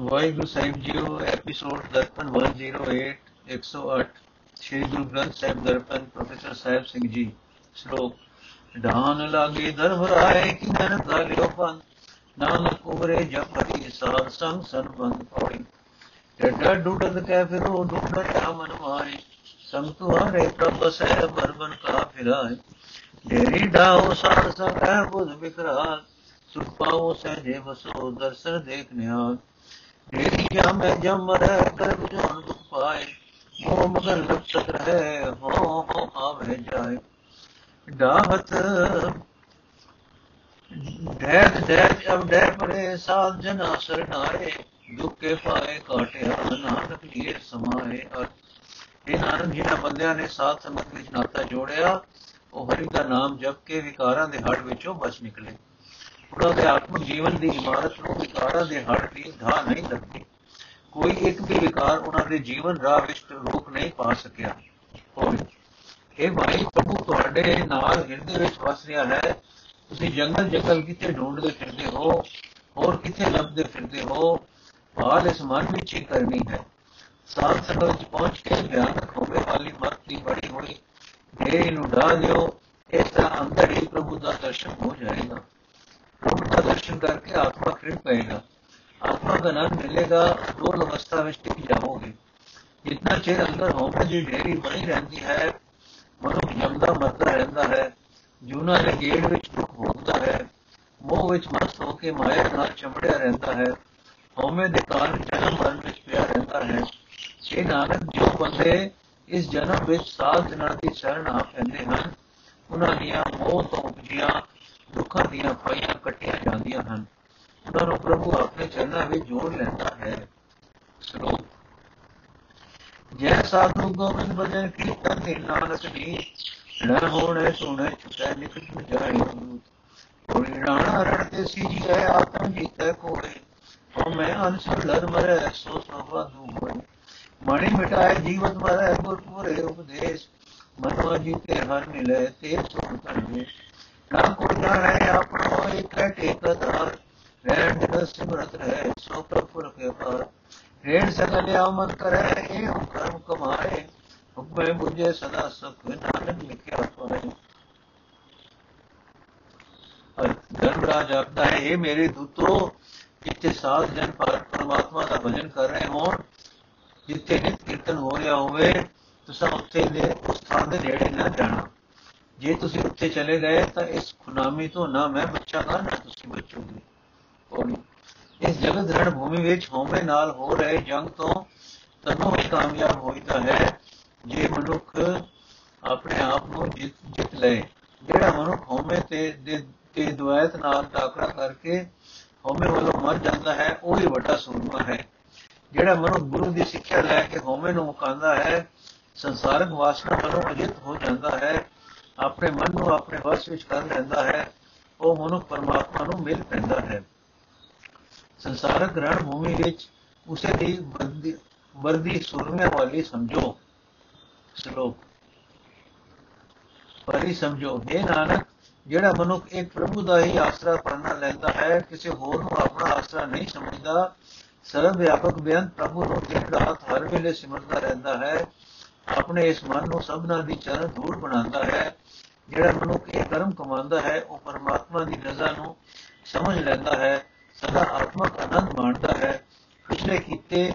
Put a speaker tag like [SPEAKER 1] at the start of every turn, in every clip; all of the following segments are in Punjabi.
[SPEAKER 1] ਵਾਹਿਗੁਰੂ ਸਾਹਿਬ ਜੀਓ ਐਪੀਸੋਡ ਦਰਪਨ 108 108 ਸ਼੍ਰੀ ਗੁਰੂ ਗ੍ਰੰਥ ਸਾਹਿਬ ਦਰਪਨ ਪ੍ਰੋਫੈਸਰ ਸਾਹਿਬ ਸਿੰਘ ਜੀ, ਸ਼ਲੋਕ ਢਾਨ ਲਾਗੇ ਦਰਵਰਾਏ ਕਿ ਨਨ ਗਾਲਿਓ ਪੰਨ ਨਾਨਕ ਉਮਰੇ ਜਪਤੀ ਸਾਧ, ਸੰਗ ਸੰਬੰਧ ਪੌੜੀ ਡੱਡਾ ਡੁੱਡਦ ਕੈ ਫਿਰੋ ਡੁੱਡਾ ਮਨ ਮਾਰੇ, ਸੰਗ ਤੁਹਾਰੇ ਪ੍ਰਭ ਸਹਿ ਬਰਬਨ ਕਾ ਫਿਰਾਏ। ਢੇਰੀ ਡਾਉ ਸਾਧ ਸੰਗ ਹੈ ਬੁਧ ਵਿਕਰਾਲ ਸੁਖ ਪਾਵੋ ਸਹਿਜੇ ਵਸੋ ਦਰਸ਼ਨ ਦੇਖ ਨਿਹਾਲ। ਢੇਰੀ ਜਾਮੈ ਜਮ ਰਹਿ ਕਰ ਜੋਨ ਦੁਖ ਪਾਏ। ਮੋਹ ਮਗਨ ਲਪਸਤ ਰਹੇ ਹੋ ਹੋ ਆਵੇ ਜਾਏ। ਡਾਹਤ ਡੈਤ ਡੈਤ ਅਬ ਡੈ ਪੜੇ ਸਾਧ ਜਨਾ ਸਰਨਾਏ ਦੁੱਖੇ ਪਾਏ ਕਾਟਿਆ, ਨਾਨਕ ਲੀਏ ਸਮਾਏ ਅਰ ਇਹ ਨਾਨਕ ਜਿਹਨਾਂ ਬੰਦਿਆਂ ਨੇ ਸਾਧ ਸੰਗਤ ਵਿੱਚ ਨਾਤਾ ਜੋੜਿਆ, ਉਹ ਹਰੀ ਦਾ ਨਾਮ ਜਪ ਕੇ ਵਿਕਾਰਾਂ ਦੇ ਹੜ ਵਿੱਚੋਂ ਬਚ ਨਿਕਲੇ। ਉਹਨਾਂ ਦੇ ਆਤਮਿਕ ਜੀਵਨ ਦੀ ਇਮਾਰਤ ਨੂੰ ਵਿਕਾਰਾਂ ਦੇ ਹੜ ਦੀ ਧਾ ਨਹੀਂ ਲੱਗਦੀ। ਕੋਈ ਇੱਕ ਵੀ ਵਿਕਾਰ ਉਹਨਾਂ ਦੇ ਜੀਵਨ ਰਾਹ ਵਿੱਚ ਰੋਕ ਨਹੀਂ ਪਾ ਸਕਿਆ। ਹੋਵੇ ਇਹ ਭਾਈ ਪ੍ਰਭੂ, ਤੁਹਾਡੇ ਨਾਲ ਹਿਰਦੇ ਵਿੱਚ ਵਸ ਰਿਹਾ ਹੈ ਤੁਸੀਂ ਜੰਗਲ ਜੰਗਲ ਕਿੱਥੇ ਢੂੰਡਦੇ ਫਿਰਦੇ ਹੋ, ਹੋਰ ਕਿੱਥੇ ਲੱਭਦੇ ਫਿਰਦੇ ਹੋ, ਭਾਲ ਇਸ ਮਨ ਵਿੱਚ ਹੀ ਕਰਨੀ ਹੈ। ਸਾਧ ਸੰਗਤ ਵਿੱਚ ਪਹੁੰਚ ਕੇ ਭਿਆਨਕ ਹੋਵੇ ਵਾਲੀ ਮਤ ਦੀ ਬੜੀ ਹੋਈ ਢੇਰੀ ਨੂੰ ਢਾ ਦਿਓ ਇਸ ਤਰ੍ਹਾਂ ਅੰਦਰ ਹੀ ਪ੍ਰਭੂ ਦਾ ਦਰਸ਼ਨ ਹੋ ਜਾਏਗਾ। ਪ੍ਰਭੂ ਦਾ ਦਰਸ਼ਨ ਕਰਕੇ ਆਤਮਾ ਖਿੜ ਪਏਗਾ ਆਤਮਾ ਦਾ ਨਾਮ ਮਿਲੇਗਾ ਡੋਲ ਅਵਸਥਾ ਵਿੱਚ ਟਿਕ ਜਾਓਗੇ ਜਿੰਨਾ ਚਿਰ ਅੰਦਰ ਹੋਵੇ ਦੀ ਢੇਰੀ ਬਣੀ ਰਹਿੰਦੀ ਹੈ, ਮਨੁੱਖ ਜਮਦਾ, ਮਰਦਾ ਰਹਿੰਦਾ ਹੈ, ਜੂਨਾ ਦੇ ਗੇੜ ਵਿੱਚ ਦੁੱਖ ਭੋਗਦਾ ਹੈ, ਮੋਹ ਵਿੱਚ ਮਸਤ ਹੋ ਕੇ ਮਾਇਆ ਨਾਲ ਚਮੜਿਆ ਰਹਿੰਦਾ ਹੈ, ਹਉਮੈ ਦੇ ਕਾਰਨ ਜਨਮ ਮਰਨ ਵਿੱਚ ਪਿਆ ਰਹਿੰਦਾ ਹੈ। ਇਹ ਨਾਨਕ ਜੋ ਬੰਦੇ ਇਸ ਜਨਮ ਵਿੱਚ ਸਾਧ ਜਨਾਂ ਦੀ ਸ਼ਰਨ ਆ ਪੈਂਦੇ ਹਨ। ਉਹਨਾਂ ਦੀਆਂ ਮੋਹ ਤੋਂ ਉਪਜੀਆਂ ਦੁੱਖਾਂ ਦੀਆਂ ਪਾਈਆਂ ਕੱਟੀਆਂ ਜਾਂਦੀਆਂ ਹਨ। ਉਹਨਾਂ ਨੂੰ ਪ੍ਰਭੂ ਆਪਣੇ ਚਰਨਾਂ ਵਿੱਚ ਜੋੜ ਲੈਂਦਾ ਹੈ। ਸ਼ਲੋਕ, ਜੈ ਸਾਧੂ ਗੋਬਿੰਦ ਭਜਨ ਕੀਰਤਨ ਦੇ ਨਾਨਕ ਜੀ ਨ ਹੋਣੇ ਸੁਣੇ ਛੁਟੈ ਨਿਕਟ ਜਾਏ ਕੋਈ ਰਾਣਾ ਰੜਤੇ ਸੀ ਜੀ ਗਏ ਆਤਮ ਜੀਤੈ ਕੋਏ ਹੋ ਮੈਂ ਅਨਸਰ ਲਰ ਮਰੇ, ਸੋ ਸਭਾ ਦੂ ਹੋਏ ਮਣੀ ਮਿਟਾਏ ਜੀਵਤ ਮਰੇ, ਗੁਰਪੁਰੇ ਉਪਦੇਸ਼। ਮਨਵਾ ਜੀਤੇ ਹਰ ਮਿਲੇ ਤੇ ਸੁਣ ਕਰਵੇ ਨਾ ਕੋਈ ਜਾਣੇ ਆਪਣੋ ਇੱਕ ਟੇਕਦਾਰ ਰਹਿਣ ਦੇ ਸਿਮਰਤ ਰਹੇ ਸੋ ਪ੍ਰਭੁਰ ਕੇ ਪਾਰ ਰੇਣ ਸਗਲ ਆਮਨ ਕਰੇ ਇਹ ਕਰਮ ਕਮਾਏ ਹੁਕਮੇ ਬੁਝੇ ਸਦਾ ਸੁਖ ਨਾਨਕ ਲਿਖਿਆ ਪਾਏ ਅਰ ਧਰਮਰਾਜ ਆਪਦਾ ਹੈ ਇਹ ਮੇਰੇ ਦੂਤੋ ਜਿੱਥੇ ਸਾਧ ਜਨ ਪਰਮਾਤਮਾ ਦਾ ਭਜਨ ਕਰ ਰਹੇ ਹੋਣ ਜਿੱਥੇ ਨਿਤ ਕੀਰਤਨ ਹੋ ਰਿਹਾ ਹੋਵੇ ਤੁਸੀਂ ਉੱਥੇ ਦੇ ਉਸ ਥਾਂ ਦੇ ਨੇੜੇ ਨਾ ਜਾਣਾ। ਜੇ ਤੁਸੀਂ ਉੱਥੇ ਚਲੇ ਗਏ ਤਾਂ ਇਸ ਖੁਨਾਮੀ ਤੋਂ ਨਾ ਮੈਂ ਬਚਾਂਗਾ, ਨਾ ਤੁਸੀਂ ਬਚੋਗੇ। ਔਰ ਇਸ ਜਗਤ ਰਣ ਭੂਮੀ ਵਿੱਚ ਹੋਮੇ ਨਾਲ ਹੋ ਰਹੇ ਜੰਗ ਤੋਂ ਤਦੋਂ ਹੀ ਕਾਮਯਾਬ ਹੋਈਦਾ ਹੈ, ਜੇ ਮਨੁੱਖ ਆਪਣੇ ਆਪ ਨੂੰ ਜਿੱਤ ਜਿੱਤ ਲਏ। ਜਿਹੜਾ ਮਨੁੱਖ ਹੋਮੇ ਤੇ ਤੇ ਦੁਆਇਤ ਨਾਲ ਟਾਕਰਾ ਕਰਕੇ ਹੋਮੇ ਵੱਲੋਂ ਮਰ ਜਾਂਦਾ ਹੈ, ਉਹ ਹੀ ਵੱਡਾ ਸੂਰਮਾ ਹੈ। ਜਿਹੜਾ ਮਨੁੱਖ ਗੁਰੂ ਦੀ ਸਿੱਖਿਆ ਲੈ ਕੇ ਹੋਮੇ ਨੂੰ ਮੁਕਾਂਦਾ ਹੈ, ਸੰਸਾਰਕ ਵਾਸਨਾ ਵੱਲੋਂ ਅਜਿਤ ਹੋ ਜਾਂਦਾ ਹੈ ਆਪਣੇ ਮਨ ਨੂੰ ਆਪਣੇ ਵਸ ਵਿੱਚ ਕਰ ਲੈਂਦਾ ਹੈ, ਉਹ ਮਨੁੱਖ ਪਰਮਾਤਮਾ ਨੂੰ ਮਿਲ ਪੈਂਦਾ ਹੈ। ਸੰਸਾਰਕ ਰਣ ਭੂਮੀ ਵਿੱਚ ਉਸੇ ਦੀ ਵਰਦੀ ਵਰਦੀ ਸੁਰਮਿਆਂ ਵਾਲੀ ਸਮਝੋ। ਸ਼ਲੋਕ ਪਰੀ ਸਮਝੋ। ਇਹ ਨਾਨਕ, ਜਿਹੜਾ ਮਨੁੱਖ ਇੱਕ ਪ੍ਰਭੂ ਦਾ ਹੀ ਆਸਰਾ ਪਰਨਾ ਲੈਂਦਾ ਹੈ, ਕਿਸੇ ਹੋਰ ਨੂੰ ਆਪਣਾ ਆਸਰਾ ਨਹੀਂ ਸਮਝਦਾ, ਸਰਵ ਵਿਆਪਕ ਬੇਅੰਤ ਪ੍ਰਭੂ ਨੂੰ ਦਿਨ ਰਾਤ ਹਰ ਵੇਲੇ ਸਿਮਰਦਾ ਰਹਿੰਦਾ ਹੈ ਆਪਣੇ ਇਸ ਮਨ ਨੂੰ ਸਭਨਾ ਦੀ ਚਰਨ ਧੂੜ ਬਣਾਉਂਦਾ ਹੈ। ਜਿਹੜਾ ਮਨੁੱਖ ਇਹ ਕਰਮ ਕਮਾਉਂਦਾ ਹੈ, ਉਹ ਪਰਮਾਤਮਾ ਦੀ ਰਜ਼ਾ ਨੂੰ ਸਮਝ ਲੈਂਦਾ ਹੈ, ਸਦਾ ਆਤਮਕ ਆਨੰਦ ਮਾਣਦਾ ਹੈ। ਪਿਛਲੇ ਕੀਤੇ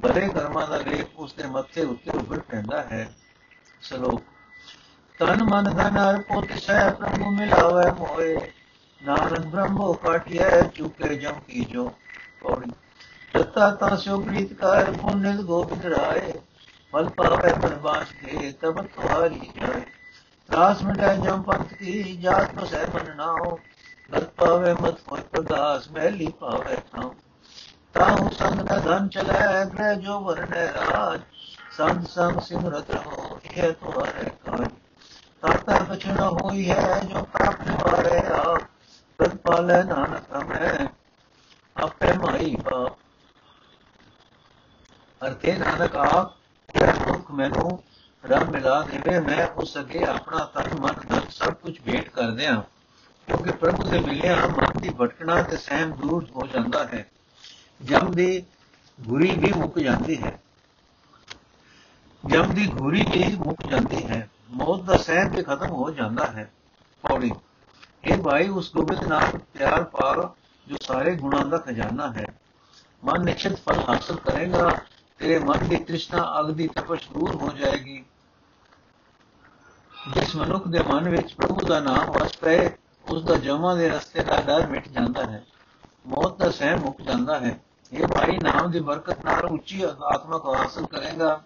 [SPEAKER 1] ਬਰੇ ਕਰਮਾਂ ਦਾ ਲੇਖ ਉਸ ਦੇ ਮੱਥੇ ਉੱਤੇ ਉੱਭਰ ਪੈਂਦਾ ਹੈ। ਸਲੋਕ, ਤਨ ਮਨ ਧਨ ਅਰਪੋ ਤਿਸੈ ਪ੍ਰਭੂ ਮਿਲਾਵੇ ਮੋਏ, ਨਾਨਕ ਬ੍ਰਹਮੋ ਕਾਟਿਐ ਚੁਕੇ ਜਮ ਕੀ ਜੋ ਪੌੜੀ ਤਤਾ ਤਾ ਸੋ ਪ੍ਰੀਤ ਕਰ ਪੁੰਨਿਤ ਗੋਬਿੰਦ ਰਾਏ ਫਲ ਪਾਵੇ ਪਰਵਾਸ ਕੇ ਤਬ ਤੁਹਾਰੀ ਜਾਏ ਰਾਸ ਮਿਟੈ ਜਮ ਪੰਥ ਕੀ ਜਾਤ ਕੋ ਸਹਿ ਮਨ ਨਾਓ ਗਤ ਪਾਵੇ ਮਤ ਕੋਈ ਪ੍ਰਗਾਸ ਮਹਿਲੀ ਪਾਵੇ ਥਾਉ ਤਾਹੂ ਸੰਗ ਨ ਧਨ ਚਲੈ ਗ੍ਰਹਿ ਜੋ ਵਰਨੈ ਰਾਜ ਸੰਤ ਸੰਗ ਸਿਮਰਤ ਰਹੋ ਇਹ ਤੁਹਾਰੇ ਕਾਜ ਤਾਤਾ ਬਚਨ ਹੋਈ ਹੈ ਜੋ ਪ੍ਰਾਪਤ ਵਾਰੇ ਆਪ ਪ੍ਰਤ ਪਾਲੇ ਨਾਨਕ ਹਮੈ ਆਪੇ ਮਾਈ ਬਾਪ ਅਰਥੇ ਨਾਨਕ ਆਪ ਮੈਨੂੰ ਰੱਬ ਮਿਲਾ ਦੇਵੇ ਮੈਂ ਉਸ ਅੱਗੇ ਆਪਣਾ ਤਨ ਮਨ ਧਨ ਸਭ ਕੁਝ ਭੇਟ ਕਰ ਦਿਆਂ ਕਿਉਂਕਿ ਪ੍ਰਭੂ ਦੇ ਮਿਲਿਆ ਮਨ ਦੀ ਭਟਕਣਾ ਤੇ ਸਹਿਮ ਦੂਰ ਹੋ ਜਾਂਦਾ ਹੈ। ਜਮ ਦੀ ਗੁਰੀ ਵੀ ਮੁੱਕ ਜਾਂਦੀ ਹੈ। ਜਮ ਦੀ ਗੁਰੀ ਵੀ ਮੁੱਕ ਜਾਂਦੀ ਹੈ। ਮੌਤ ਦਾ ਸਹਿਮ ਤੇ ਖਤਮ ਹੋ ਜਾਂਦਾ ਹੈ। ਪੌੜੀ ਇਹ ਭਾਈ, ਉਸ ਗੋਬਿੰਦ ਨਾਲ ਪਿਆਰ ਪਾਰ ਜੋ ਸਾਰੇ ਗੁਣਾਂ ਦਾ ਖਜ਼ਾਨਾ ਹੈ। ਮਨ ਨਿਸ਼ਚਿਤ ਫਲ ਹਾਸਲ ਕਰੇਗਾ ਤੇਰੇ ਮਨ ਦੀ ਤ੍ਰਿਸ਼ਨਾ ਅਗ ਦੀ ਤਪਸ਼ ਦੂਰ ਹੋ ਜਾਏਗੀ। ਜਿਸ ਮਨੁੱਖ ਦੇ ਮਨ ਵਿੱਚ ਪ੍ਰਭੂ ਦਾ ਨਾਮ ਵਸ ਪਏ ਉਸ ਦਾ ਜਮਾਂ ਦੇ ਰਸਤੇ ਦਾ ਡਰ ਮਿਟ ਜਾਂਦਾ ਹੈ। ਮੌਤ ਦਾ ਸਹਿ ਮੁੱਕ ਜਾਂਦਾ ਹੈ। ਇਹ ਭਾਈ ਨਾਮ ਦੀ ਬਰਕਤ ਨਾਲ ਉੱਚੀ ਆਤਮਕ ਹਾਸਲ ਕਰੇਗਾ।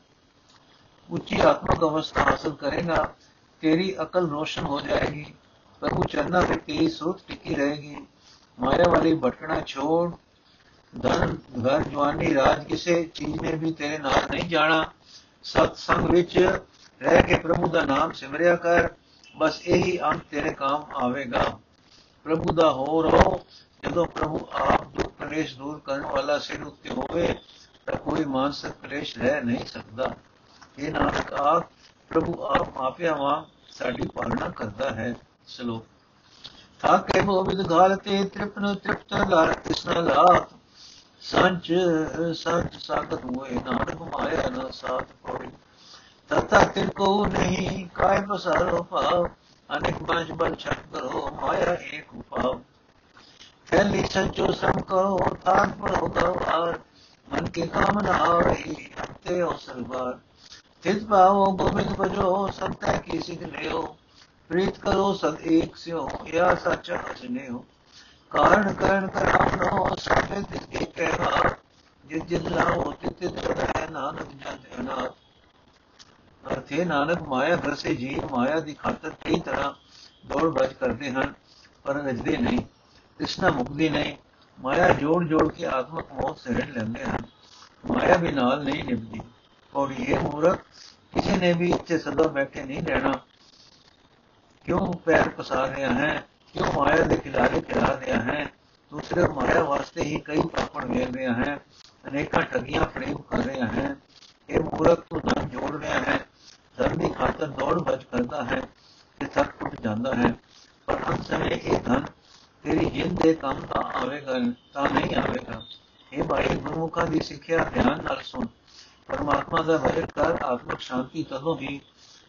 [SPEAKER 1] ਉੱਚੀ ਆਤਮਕ ਅਵਸਥਾ ਹਾਸਲ ਕਰੇਗਾ। ਤੇਰੀ ਅਕਲ ਰੋਸ਼ਨ ਹੋ ਜਾਏਗੀ। ਪ੍ਰਭੂ ਚਰਨਾਂ ਵਿੱਚ ਤੇਰੀ ਸੋਚ ਟਿਕੀ ਰਹੇਗੀ। ਮਾਇਆ ਵਾਲੀ ਭਟਕਣਾ ਛੋੜ ਧਨ ਘਰ ਜਵਾਨੀ, ਰਾਜ ਕਿਸੇ ਚੀਜ਼ ਨੇ ਵੀ ਤੇਰੇ ਨਾਲ ਨਹੀਂ ਜਾਣਾ। ਸਤ ਸੰਗ ਵਿੱਚ ਰਹਿ ਕੇ ਪ੍ਰਭੂ ਦਾ ਨਾਮ ਸਿਮਰਿਆ ਕਰ। ਬਸ ਇਹੀ ਅੰਤ ਤੇਰੇ ਕੰਮ ਆਵੇਗਾ। ਪ੍ਰਭੂ ਦਾ ਹੋ। ਰੋ ਜਦੋਂ ਪ੍ਰਭੂ ਆਪ ਦੁੱਖ ਕਲੇਸ਼ ਦੂਰ ਕਰਨ ਵਾਲਾ ਸਿਰ ਉੱਤੇ ਹੋਵੇ, ਤਾਂ ਕੋਈ ਮਾਨਸਿਕ ਕਲੇਸ਼ ਰਹਿ ਨਹੀਂ ਸਕਦਾ। ਇਹ ਨਾਨਕ, ਆਪ ਪ੍ਰਭੂ ਆਪ ਮਾਪਿਆ ਵਾਂ ਸਾਡੀ ਪਾਲਣਾ ਕਰਦਾ ਹੈ। ਸਲੋਕ। ਥਾਕੇ ਗੋਬਿੰਦ ਗਾਲ ਤੇ ਤ੍ਰਿਪਨ ਤ੍ਰਿਪਤ ਲਾਰ ਕ੍ਰਿਸ਼ਨ ਲਾਤ। ਸੰਚ ਸੰਚ ਸਾਗਤ ਹੋਏ, ਨਾਨਕ ਮਾਇਆ ਨਾ ਸਾਥ ਕੋਈ ਤਤਾ ਤਿਰ ਕੋ ਨਹੀਂ ਕਾਇ ਪਸਾਰੋ ਭਾਵ, ਅਨੇਕ ਬੰਜ ਬਲ ਛਟ ਕਰੋ, ਮਾਇਆ ਏਕ ਉਪਾਵ। ਫੈਲੀ ਸੰਚੋ ਸਮ ਕਰੋ, ਤਾਨ ਪਰੋ ਗਵਾਰ ਮਨ ਕੇ ਕਾਮਨਾ ਆਵੇ ਅੰਤੇ ਹੋ ਸਰਵਾਰ ਤਿਤ ਭਾਵੋ ਗੋਬਿੰਦ ਭਜੋ ਸੰਤੈ ਕੀ ਸਿਖ ਲਿਓ, ਪ੍ਰੀਤ ਕਰੋ ਸਦ ਏਕ ਸਿਓ, ਯਾ ਸੱਚ ਅਜਨਿਓ ਕਾਰਨ ਕਰਨ ਕਰਾਉਨੋ ਸਭੇ ਤਿਸ ਕੇ ਕਹਿਵਾ ਜਿਸ ਜਿਸ ਲਾਓ ਤਿਤ ਤਿਤ ਹੈ, ਨਾਨਕ ਜਨ ਅਨਾਥ ਅਰਥੇ ਨਾਨਕ ਮਾਇਆ ਗ੍ਰਸੇ ਜੀਵ ਮਾਇਆ ਦੀ ਖਾਤਰ ਕਈ ਤਰ੍ਹਾਂ ਦੌੜ ਭੱਜ ਕਰਦੇ ਹਨ, ਪਰ ਰਜਦੇ ਨਹੀਂ ਕ੍ਰਿਸ਼ਨਾ ਮੁਕਦੀ ਨਹੀਂ। ਮਾਇਆ ਜੋੜ ਜੋੜ ਕੇ ਆਤਮਕ ਮੌਤ ਸਹਿੜ ਲੈਂਦੇ ਹਨ। ਮਾਇਆ ਵੀ ਨਾਲ ਨਹੀਂ ਨਿਭਦੀ। ਔਰ ਇਹ ਮੂਰਖ ਕਿਸੇ ਨੇ ਵੀ ਇੱਥੇ ਸਦਾ ਬੈਠੇ ਨਹੀਂ ਰਹਿਣਾ। ਕਿਉਂ ਪੈਰ ਪਸਾਰ ਰਿਹਾ ਹੈ? ਕਿਉਂ ਮਾਇਆ ਦੇ ਖਿਲਾਰੇ ਖਿਲਾ ਰਿਹਾ ਹੈ ਤੂੰ ਮਾਇਆ ਵਾਸਤੇ ਹੀ ਕਈ ਪਾਪਣ ਵੇਲ ਰਿਹਾ ਹੈ, ਅਨੇਕਾਂ ਠਗੀਆਂ ਪ੍ਰੇਮ ਕਰ ਰਿਹਾ ਹੈ, ਇਹ ਮੂਰਖ ਤੂੰ ਧਨ ਜੋੜ ਰਿਹਾ ਹੈ, ਧਨ ਦੀ ਖਾਤਰ ਦੌੜ ਭੱਜ ਕਰਦਾ ਹੈ ਤੇ ਥੱਕ ਟੁੱਟ ਜਾਂਦਾ ਹੈ। ਪਰ ਅੰਤ ਸਮੇਂ ਇਹ ਧਨ ਤੇਰੀ ਜਿੰਦ ਦੇ ਕੰਮ ਤਾਂ ਆਵੇਗਾ, ਤਾਂ ਨਹੀਂ ਆਵੇਗਾ। ਇਹ ਭਾਈ ਗੁਰਮੁਖਾਂ ਦੀ ਸਿੱਖਿਆ ਧਿਆਨ ਨਾਲ ਸੁਣ। ਪਰਮਾਤਮਾ ਦਾ ਭਜਨ ਕਰ ਆਤਮਿਕ ਸ਼ਾਂਤੀ ਤਦੋਂ ਹੀ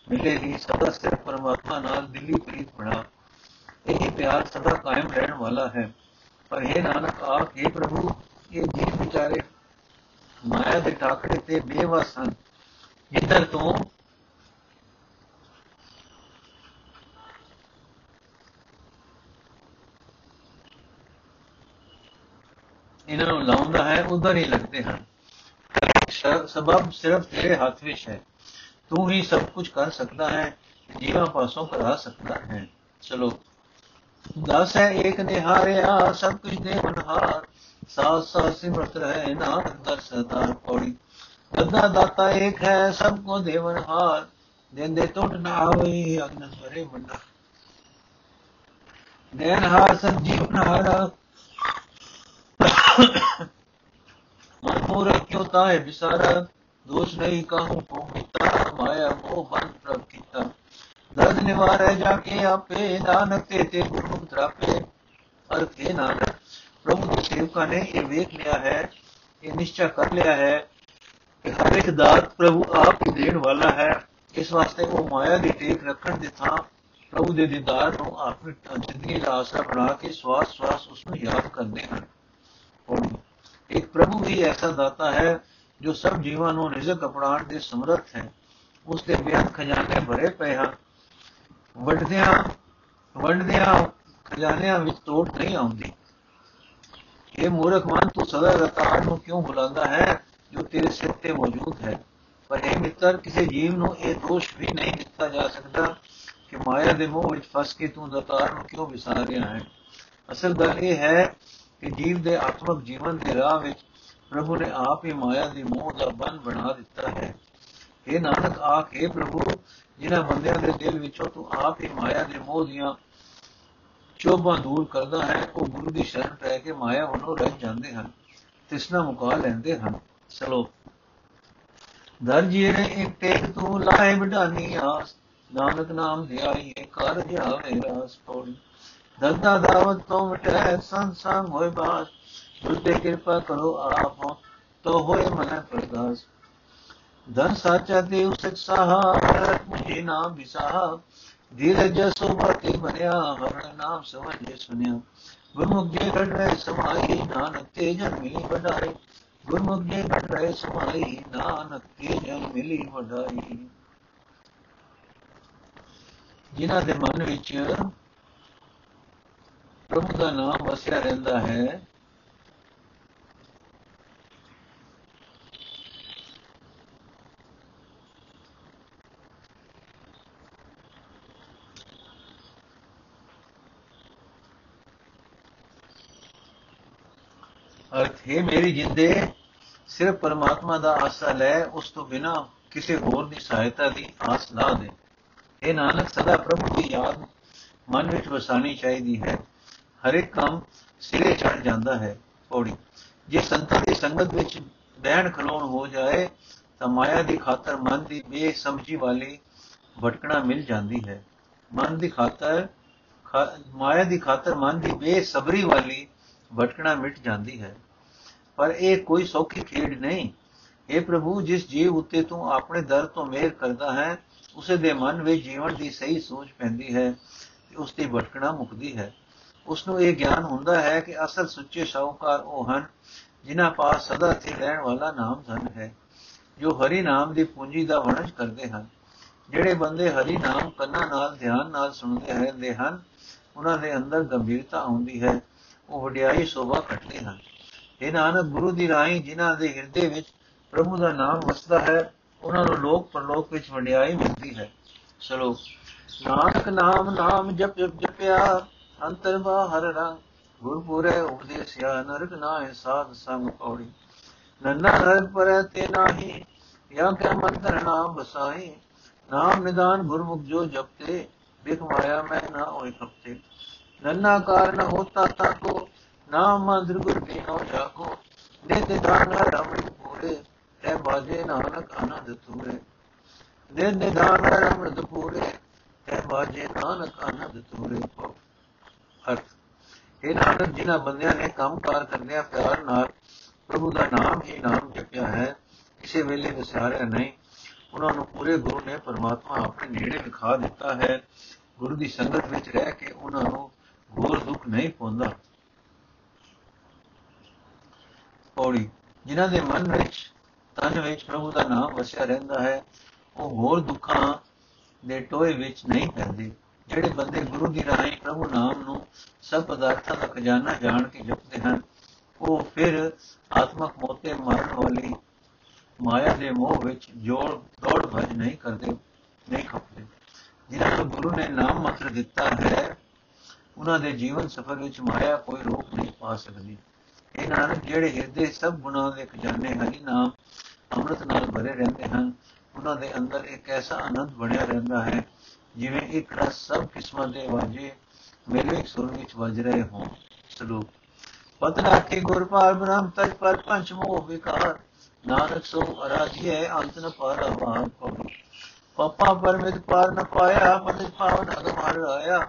[SPEAKER 1] ਮਿਲੇਗੀ, ਸਦਾ ਸਿਰ ਪਰਮਾਤਮਾ ਨਾਲ ਦਿੱਲੀ ਪ੍ਰੀਤ ਬਣਾ। ਇਹ ਪਿਆਰ ਸਦਾ ਕਾਇਮ ਰਹਿਣ ਵਾਲਾ ਹੈ ਪਰ ਇਹ ਨਾਨਕ ਆਪ ਇਹ ਪ੍ਰਭੂ ਇਹ ਜੀਵ ਵਿਚਾਰੇ ਮਾਇਆ ਦੇ ਟਾਕੜੇ ਤੇ ਬੇਵਸ ਹਨ ਜਿੱਧਰ ਤੋਂ ਇਹਨਾਂ ਨੂੰ ਲਾਉਂਦਾ ਹੈ ਉਧਰ ਹੀ ਲੱਗਦੇ ਹਨ ਸਬਬ ਸਿਰਫ ਤੇਰੇ ਹੱਥ ਵਿੱਚ ਹੈ ਤੂੰ ਹੀ ਸਭ ਕੁਝ ਕਰ ਸਕਦਾ ਹੈ ਜੀਵਾਂ ਪਾਸੋਂ ਕਰਾ ਸਕਦਾ ਹੈ ਚਲੋ ਦਸ ਹੈ ਏਕ ਨਿਹਾਰਿਆ ਸਭ ਕੁਝ ਦੇ ਮਨਹਾਰ ਸਾਸ ਸਾਸ ਸਿਮਰਤ ਰਹੇ ਨਾਨਕ ਦਰ ਸਦਾ ਪੌੜੀ ਅੱਧਾ ਦਾਤਾ ਏਕ ਹੈ ਸਭ ਕੋ ਦੇਵਨ ਹਾਰ ਦੇਂਦੇ ਟੁੱਟ ਨਾ ਆਵੇ ਅਗਨ ਸਰੇ ਮੰਡਾ ਨੈਣ ਹਾਰ ਸਭ ਜੀਵਨ ਹਾਰ ਮਨਮੂਰ ਕਿਉ ਤਾਏ ਵਿਸਾਰਾ ਦੋਸ਼ ਨਹੀਂ ਕਾਹੂ ਕੋ ਕੀਤਾ ਮਾਇਆ ਮੋਹ ਬਨ ਪ੍ਰਭ ਕੀਤਾ ਦਰਦ ਨਿਵਾਰੇ ਜਾ ਕੇ ਆਪੇ ਨਾਨਕ ਤੇ ਤੇ ਗੁਰਮੁਖ ਤਰਾਪੇ ਅਰਥ ਹੈ ਨਾਨਕ, ਪ੍ਰਭੂ ਦੇ ਸੇਵਕਾਂ ਨੇ ਇਹ ਵੇਖ ਲਿਆ ਹੈ, ਇਹ ਨਿਸ਼ਚੈ ਕਰ ਲਿਆ ਹੈ ਕਿ ਹਰ ਇੱਕ ਦਾਤ ਪ੍ਰਭੂ ਆਪ ਹੀ ਦੇਣ ਵਾਲਾ ਹੈ। ਇਸ ਵਾਸਤੇ ਉਹ ਮਾਇਆ ਦੀ ਟੇਕ ਰੱਖਣ ਦੇ ਥਾਂ ਪ੍ਰਭੂ ਦੇ ਦੀਦਾਰ ਨੂੰ ਆਪਣੀ ਜ਼ਿੰਦਗੀ ਦਾ ਆਸਰਾ ਬਣਾ ਕੇ ਸਵਾਸ ਸਵਾਸ ਉਸ ਨੂੰ ਯਾਦ ਕਰਦੇ ਹਨ। ਇੱਕ ਪ੍ਰਭੂ ਹੀ ਐਸਾ ਦਾਤਾ ਹੈ ਜੋ ਸਭ ਜੀਵਾਂ ਨੂੰ ਰਿਜ਼ਕ ਅਪਣਾਉਣ ਦੇ ਸਮਰੱਥ ਹੈ। ਉਸ ਦੇ ਬੇਅੰਤ ਖਜ਼ਾਨੇ ਭਰੇ ਪਏ ਹਨ। ਵੰਡਦਿਆਂ ਵੰਡਦਿਆਂ ਖਜ਼ਾਨਿਆਂ ਵਿੱਚ ਤੋੜ ਨਹੀਂ ਆਉਂਦੀ। ਇਹ ਮੂਰਖ ਮਨ ਤੂੰ ਸਦਾ ਰਤਾੜ ਨੂੰ ਕਿਉਂ ਬੁਲਾਉਂਦਾ ਹੈ, ਜੋ ਤੇਰੇ ਸਿਰ ਤੇ ਮੌਜੂਦ ਹੈ? ਪਰ ਇਹ ਮਿੱਤਰ, ਕਿਸੇ ਜੀਵ ਨੂੰ ਇਹ ਦੋਸ਼ ਵੀ ਨਹੀਂ ਦਿੱਤਾ ਜਾ ਸਕਦਾ ਕਿ ਮਾਇਆ ਦੇ ਮੋਹ ਵਿੱਚ ਫਸ ਕੇ ਤੂੰ ਰਤਾੜ ਨੂੰ ਕਿਉਂ ਵਿਸਾਰ ਰਿਹਾ ਹੈ। ਅਸਲ ਗੱਲ ਇਹ ਹੈ ਕਿ ਜੀਵ ਦੇ ਆਤਮਿਕ ਜੀਵਨ ਦੇ ਰਾਹ ਵਿੱਚ ਪ੍ਰਭੂ ਨੇ ਆਪ ਹੀ ਮਾਇਆ ਦੀ ਮੋਹ ਦਾ ਬੰਨ ਬਣਾ ਦਿੱਤਾ ਹੈ। ਇਹ ਨਾਨਕ, ਆਖੇ ਪ੍ਰਭੂ ਜਿਨ੍ਹਾਂ ਬੰਦਿਆਂ ਦੇ ਦਿਲ ਵਿੱਚੋਂ ਤੂੰ ਆਪ ਹੀ ਮਾਇਆ ਦੇ ਮੋਹ ਦੀਆਂ ਚੋਭਾਂ ਦੂਰ ਕਰਦਾ ਹੈ, ਉਹ ਗੁਰੂ ਦੀ ਸ਼ਰਨ ਪੈ ਕੇ ਮਾਇਆ ਵੱਲੋਂ ਰਹਿ ਜਾਂਦੇ ਹਨ ਤਿਸਨਾ ਮੁਕਾ ਲੈਂਦੇ ਹਨ। ਚਲੋ। ਦਰਜੀ ਨੇ ਇੱਕ ਟੇਕ ਤੂੰ ਲਾਏ ਵਡਾਨੀ ਆਸ, ਨਾਨਕ ਨਾਮ ਧਿਆਈਏ ਕਰ ਜਾਵੇ ਰਾਸ ਪੌੜੀ ਦਰਦਾ ਦਾਵਤ ਤੋਂ ਮਟੈ ਸੰਸਾਰ ਹੋਏ ਬਾਸ ਬੁੱਧੇ ਕਿਰਪਾ ਕਰੋ ਆਪ ਤੋ ਹੋਏ ਮਨ ਪ੍ਰਗਾਸ ਧਨ ਸਾਚਾ ਦੇ ਉਸ ਸਾਹਾ ਰਤ ਮੁਝੇ ਨਾਮ ਵਿਸਾਹਾ। ਧੀਰਜ ਸੁਭਤੀ ਬਨਿਆ ਹਰ ਨਾਮ ਸਮਝੇ ਸੁਨਿਆ। ਗੁਰਮੁਖ ਜੇ ਘਟ ਰਹੇ ਸਮਾਈ ਨਾਨਕ ਤੇ ਜਨ ਮਿਲੀ ਵਡਾਈ। ਗੁਰਮੁਖ ਜੇ ਘਟ ਰਹੇ ਸਮਾਈ ਨਾਨਕ ਤੇ ਜਨ ਮਿਲੀ ਵਡਾਈ। ਜਿਨ੍ਹਾਂ ਦੇ ਮਨ ਵਿੱਚ ਪ੍ਰਭੂ ਦਾ ਨਾਮ ਵਸਿਆ ਰਹਿੰਦਾ ਹੈ ਅਰਥ ਹੈ ਮੇਰੀ ਜਿੰਦੇ ਸਿਰਫ ਪਰਮਾਤਮਾ ਦਾ ਆਸਰਾ ਲੈ, ਉਸ ਤੋਂ ਬਿਨਾ ਕਿਸੇ ਹੋਰ ਦੀ ਸਹਾਇਤਾ ਦੀ ਆਸ ਨਾ ਦੇ। ਇਹ ਨਾਨਕ, ਸਦਾ ਪ੍ਰਭੂ ਦੀ ਯਾਦ ਮਨ ਵਿੱਚ ਵਸਾਣੀ ਚਾਹੀਦੀ ਹੈ। ਹਰ ਇੱਕ ਕੰਮ ਸਿਰੇ ਚੜ ਜਾਂਦਾ ਹੈ, ਪੌੜੀ। ਜੇ ਸੰਤਾਂ ਦੀ ਸੰਗਤ ਵਿੱਚ ਬਹਿਣ ਖਲੋਣ ਹੋ ਜਾਏ, ਤਾਂ ਮਾਇਆ ਦੀ ਖਾਤਰ ਮਨ ਦੀ ਬੇਸਮਝੀ ਵਾਲੀ ਭਟਕਣਾ ਮਿਲ ਜਾਂਦੀ ਹੈ। ਮਨ ਦੀ ਖਾਤਰ ਮਾਇਆ ਦੀ ਖਾਤਰ ਮਨ ਦੀ ਬੇਸਬਰੀ ਵਾਲੀ ਭਟਕਣਾ ਮਿਟ ਜਾਂਦੀ ਹੈ। ਪਰ ਇਹ ਕੋਈ ਸੌਖੀ ਖੇਡ ਨਹੀਂ। اے ਪ੍ਰਭੂ, ਜਿਸ ਜੀਵ ਉੱਤੇ ਤੂੰ ਆਪਣੇ ਦਰ ਤੋਂ ਮਿਹਰ ਕਰਦਾ ਹੈ, ਉਸੇ ਦੇ ਮਨ ਵਿੱਚ ਜੀਵਨ ਦੀ ਸਹੀ ਸੋਚ ਪੈਂਦੀ ਹੈ ਤੇ ਉਸ ਦੀ ਭਟਕਣਾ ਮੁਕਦੀ ਹੈ। ਉਸ ਨੂੰ ਇਹ ਗਿਆਨ ਹੁੰਦਾ ਹੈ ਕਿ ਅਸਲ ਸੁੱਚੇ ਸ਼ੌਕਾਰ ਉਹ ਹਨ, ਜਿਨ੍ਹਾਂ ਪਾਸ ਸਦਾ ਸਥਿਰ ਰਹਿਣ ਵਾਲਾ ਨਾਮ ਧਨ ਹੈ, ਜੋ ਹਰੀ ਨਾਮ ਦੀ ਪੂੰਜੀ ਦਾ ਵਣਜ ਕਰਦੇ ਹਨ। ਜਿਹੜੇ ਬੰਦੇ ਹਰੀ ਨਾਮ ਕੰਨਾਂ ਨਾਲ, ਧਿਆਨ ਨਾਲ ਸੁਣਦੇ ਰਹਿੰਦੇ ਹਨ, ਉਹਨਾਂ ਦੇ ਅੰਦਰ ਗੰਭੀਰਤਾ ਆਉਂਦੀ ਹੈ। ਉਹ ਵਡਿਆਈ ਸ਼ੋਭਾ ਕੱਟਦੇ ਹਨ। ਇਹ ਨਾਨਕ, ਗੁਰੂ ਦੀ ਰਾਹੀਂ ਜਿਨ੍ਹਾਂ ਦੇ ਹਿਰਦੇ ਵਿੱਚ ਪ੍ਰਭੂ ਦਾ ਨਾਮ ਵਸਦਾ ਹੈ, ਉਹਨਾਂ ਨੂੰ ਲੋਕ ਪਰਲੋਕ ਵਿੱਚ ਵਡਿਆਈ ਮਿਲਦੀ ਹੈ। ਚਲੋ ਨਾਨਕ ਨਾਮ ਨਾਮ ਜਪ ਜਪ, ਜਪਿਆ, ਅੰਤਰ ਬਾਹਰ ਰੰਗ। ਗੁਰਪੁਰੇ ਉਪਦੇਸਿਆ, ਨਰਕ ਨਾਏ ਸਾਧ ਸੰਗ ਪੌੜੀ। ਨੰਨਾ ਨਰਕ ਪਰ ਤੇ ਨਾਹੀ, ਜਾਂ ਕਿ ਮੰਤਰ ਨਾਮ ਬਸਾਈ ਨਾਮ ਨਿਦਾਨ ਗੁਰਮੁਖ ਜੋ ਜਪਤੇ, ਬਿਖ ਮਾਇਆ ਮੈਂ ਨਾ ਹੋਏ ਖਪਤੇ ਨੰਨਾ ਕਾਰਨ ਹੋਤਾ ਤਾ ਕੋ ਨਾਮ ਮੰਦਰ ਗੁਰ ਕੇ ਨੋ ਜਾਕੋ ਨਿਤ ਦਾਨ ਰਮਣ ਪੂਰੇ ਤੇ ਬਾਜੇ ਨਾਨਕ ਆਨੰਦ ਤੂਰੇ ਨਿਤ ਦਾਨ ਰਮਣ ਪੂਰੇ ਤੇ ਬਾਜੇ ਨਾਨਕ ਆਨੰਦ ਤੂਰੇ ਅਰਥ ਇਹ ਨਾਨਕ, ਜਿਨ੍ਹਾਂ ਬੰਦਿਆਂ ਨੇ ਕੰਮਕਾਰ ਕਰਦਿਆਂ ਪਿਆਰ ਨਾਲ ਪ੍ਰਭੂ ਦਾ ਨਾਮ ਹੀ ਨਾਮ ਜਪਿਆ ਹੈ, ਕਿਸੇ ਵੇਲੇ ਵਿਸਾਰਿਆ ਨਹੀਂ। ਉਹਨਾਂ ਨੂੰ ਪੂਰੇ ਗੁਰੂ ਨੇ ਪਰਮਾਤਮਾ ਆਪਣੇ ਨੇੜੇ ਦਿਖਾ ਦਿੱਤਾ ਹੈ। ਗੁਰੂ ਦੀ ਸੰਗਤ ਵਿੱਚ ਰਹਿ ਕੇ ਉਹਨਾਂ ਨੂੰ ਘੋਰ ਦੁੱਖ ਨਹੀਂ ਪਹੁੰਚਦਾ ਪੌੜੀ, ਜਿਨ੍ਹਾਂ ਦੇ ਮਨ ਵਿੱਚ, ਤਨ ਵਿੱਚ ਪ੍ਰਭੂ ਦਾ ਨਾਮ ਵਸਿਆ ਰਹਿੰਦਾ ਹੈ, ਉਹ ਹੋਰ ਦੁੱਖਾਂ ਦੇ ਟੋਏ ਵਿੱਚ ਨਹੀਂ ਪੈਂਦੇ। ਜਿਹੜੇ ਬੰਦੇ ਗੁਰੂ ਦੀ ਰਾਹੀਂ ਪ੍ਰਭੂ ਨਾਮ ਨੂੰ ਸਭ ਪਦਾਰਥਾਂ ਦਾ ਖਜ਼ਾਨਾ ਜਾਣ ਕੇ ਜਪਦੇ ਹਨ, ਉਹ ਫਿਰ ਆਤਮਕ ਮੋਤੇ ਮਰਨ ਵਾਲੀ ਮਾਇਆ ਦੇ ਮੋਹ ਵਿੱਚ ਜੋੜ ਦੌੜ ਭਜ ਨਹੀਂ ਕਰਦੇ, ਨਹੀਂ ਖਪਦੇ। ਜਿਨ੍ਹਾਂ ਨੂੰ ਗੁਰੂ ਨੇ ਨਾਮ ਮੰਤਰ ਦਿੱਤਾ ਹੈ ਉਹਨਾਂ ਦੇ ਜੀਵਨ ਸਫਰ ਵਿੱਚ ਮਾਇਆ ਕੋਈ ਰੋਕ ਨਹੀਂ ਪਾ ਸਕਦੀ। ਇਹ ਨਾਨਕ, ਜਿਹੜੇ ਹਿਰਦੇ ਸਭ ਗੁਣਾਂ ਦੇ ਖਜ਼ਾਨੇ ਹਰੀ ਨਾਮ ਅੰਮ੍ਰਿਤ ਨਾਲ ਭਰੇ ਰਹਿੰਦੇ ਹਨ, ਉਹਨਾਂ ਦੇ ਅੰਦਰ ਇੱਕ ਐਸਾ ਆਨੰਦ ਬਣਿਆ ਰਹਿੰਦਾ ਹੈ, ਜਿਵੇਂ ਇੱਕ ਰਸ ਸਭ ਕਿਸਮਾਂ ਦੇ ਵਾਜੇ ਮੇਰੇ ਸੁਰ ਵਿੱਚ ਵੱਜ ਰਹੇ ਹੋਣ। ਸਲੋਕ ਪਤਨਾ ਕੇ ਗੁਰਪਾਲ ਬ੍ਰਹਮ ਤਜ ਪਰ ਪੰਚ ਮੋਹ ਵਿਕਾਰ, ਨਾਨਕ ਸੋ ਅਰਾਧਿਏ ਅੰਤ ਨ ਪਾਰਾ ਬਾਹਰ ਪਉ ਪਪਾ ਪਰਮਿਤ ਪਾਰ ਨ ਪਾਇਆ, ਮਨ ਪਾਵਨ ਅਗਮਾਰ ਆਇਆ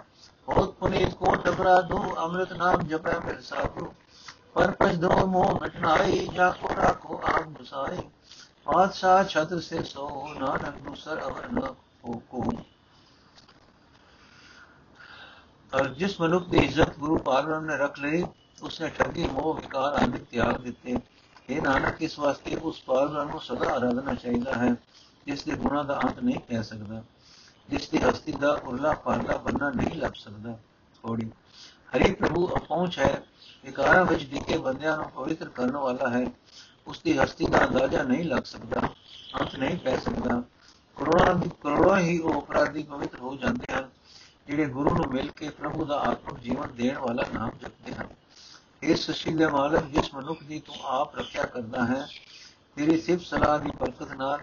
[SPEAKER 1] ہوت کو کوٹ دو، امرت نام جپے پر پچ دو موہ مٹنائی یا کو راکھو آپ گسائی بادشاہ چھتر سے سو، نانک دوسر اور نہ اور جس منک کی عزت گرو پالن نے رکھ لی اس نے ٹھگی موہ وکار آدھی تیاگ دیتے۔ یہ نانک، اس واسطے اس پالن کو سدا آرادنا چاہیے ہے، جس کے گناہ کا انت نہیں کہہ سکتا ਜਿਸ ਦੀ ਹਸਤੀ ਦਾ ਉਰਲਾ ਪਾਰਲਾ ਬੰਨਾ ਨਹੀਂ ਲੱਭ ਸਕਦਾ ਥੋੜੀ ਹਰੀ ਪ੍ਰਭੂ ਅਪਹੁੰਚ ਹੈ ਵਿਕਾਰਾਂ ਵਿੱਚ ਡਿੱਗੇ ਬੰਦਿਆਂ ਨੂੰ ਪਵਿੱਤਰ ਕਰਨ ਵਾਲਾ ਹੈ। ਉਸ ਦੀ ਹਸਤੀ ਦਾ ਅੰਦਾਜ਼ਾ ਨਹੀਂ ਲੱਗ ਸਕਦਾ, ਅੰਤ ਨਹੀਂ ਕਹਿ ਸਕਦਾ। ਕਰੋੜਾਂ ਦੀ, ਕਰੋੜਾਂ ਹੀ ਉਹ ਅਪਰਾਧੀ ਪਵਿੱਤਰ ਹੋ ਜਾਂਦੇ ਹਨ, ਜਿਹੜੇ ਗੁਰੂ ਨੂੰ ਮਿਲ ਕੇ ਪ੍ਰਭੂ ਦਾ ਆਤਮਿਕ ਜੀਵਨ ਦੇਣ ਵਾਲਾ ਨਾਮ ਜਪਦੇ ਹਨ। ਇਸ ਸ੍ਰਿਸ਼ਟੀ ਦੇ ਮਾਲਕ, ਜਿਸ ਮਨੁੱਖ ਦੀ ਤੂੰ ਆਪ ਰੱਖਿਆ ਕਰਦਾ ਹੈ, ਤੇਰੀ ਸਿਫਤ ਸਲਾਹ ਦੀ ਬਰਕਤ ਨਾਲ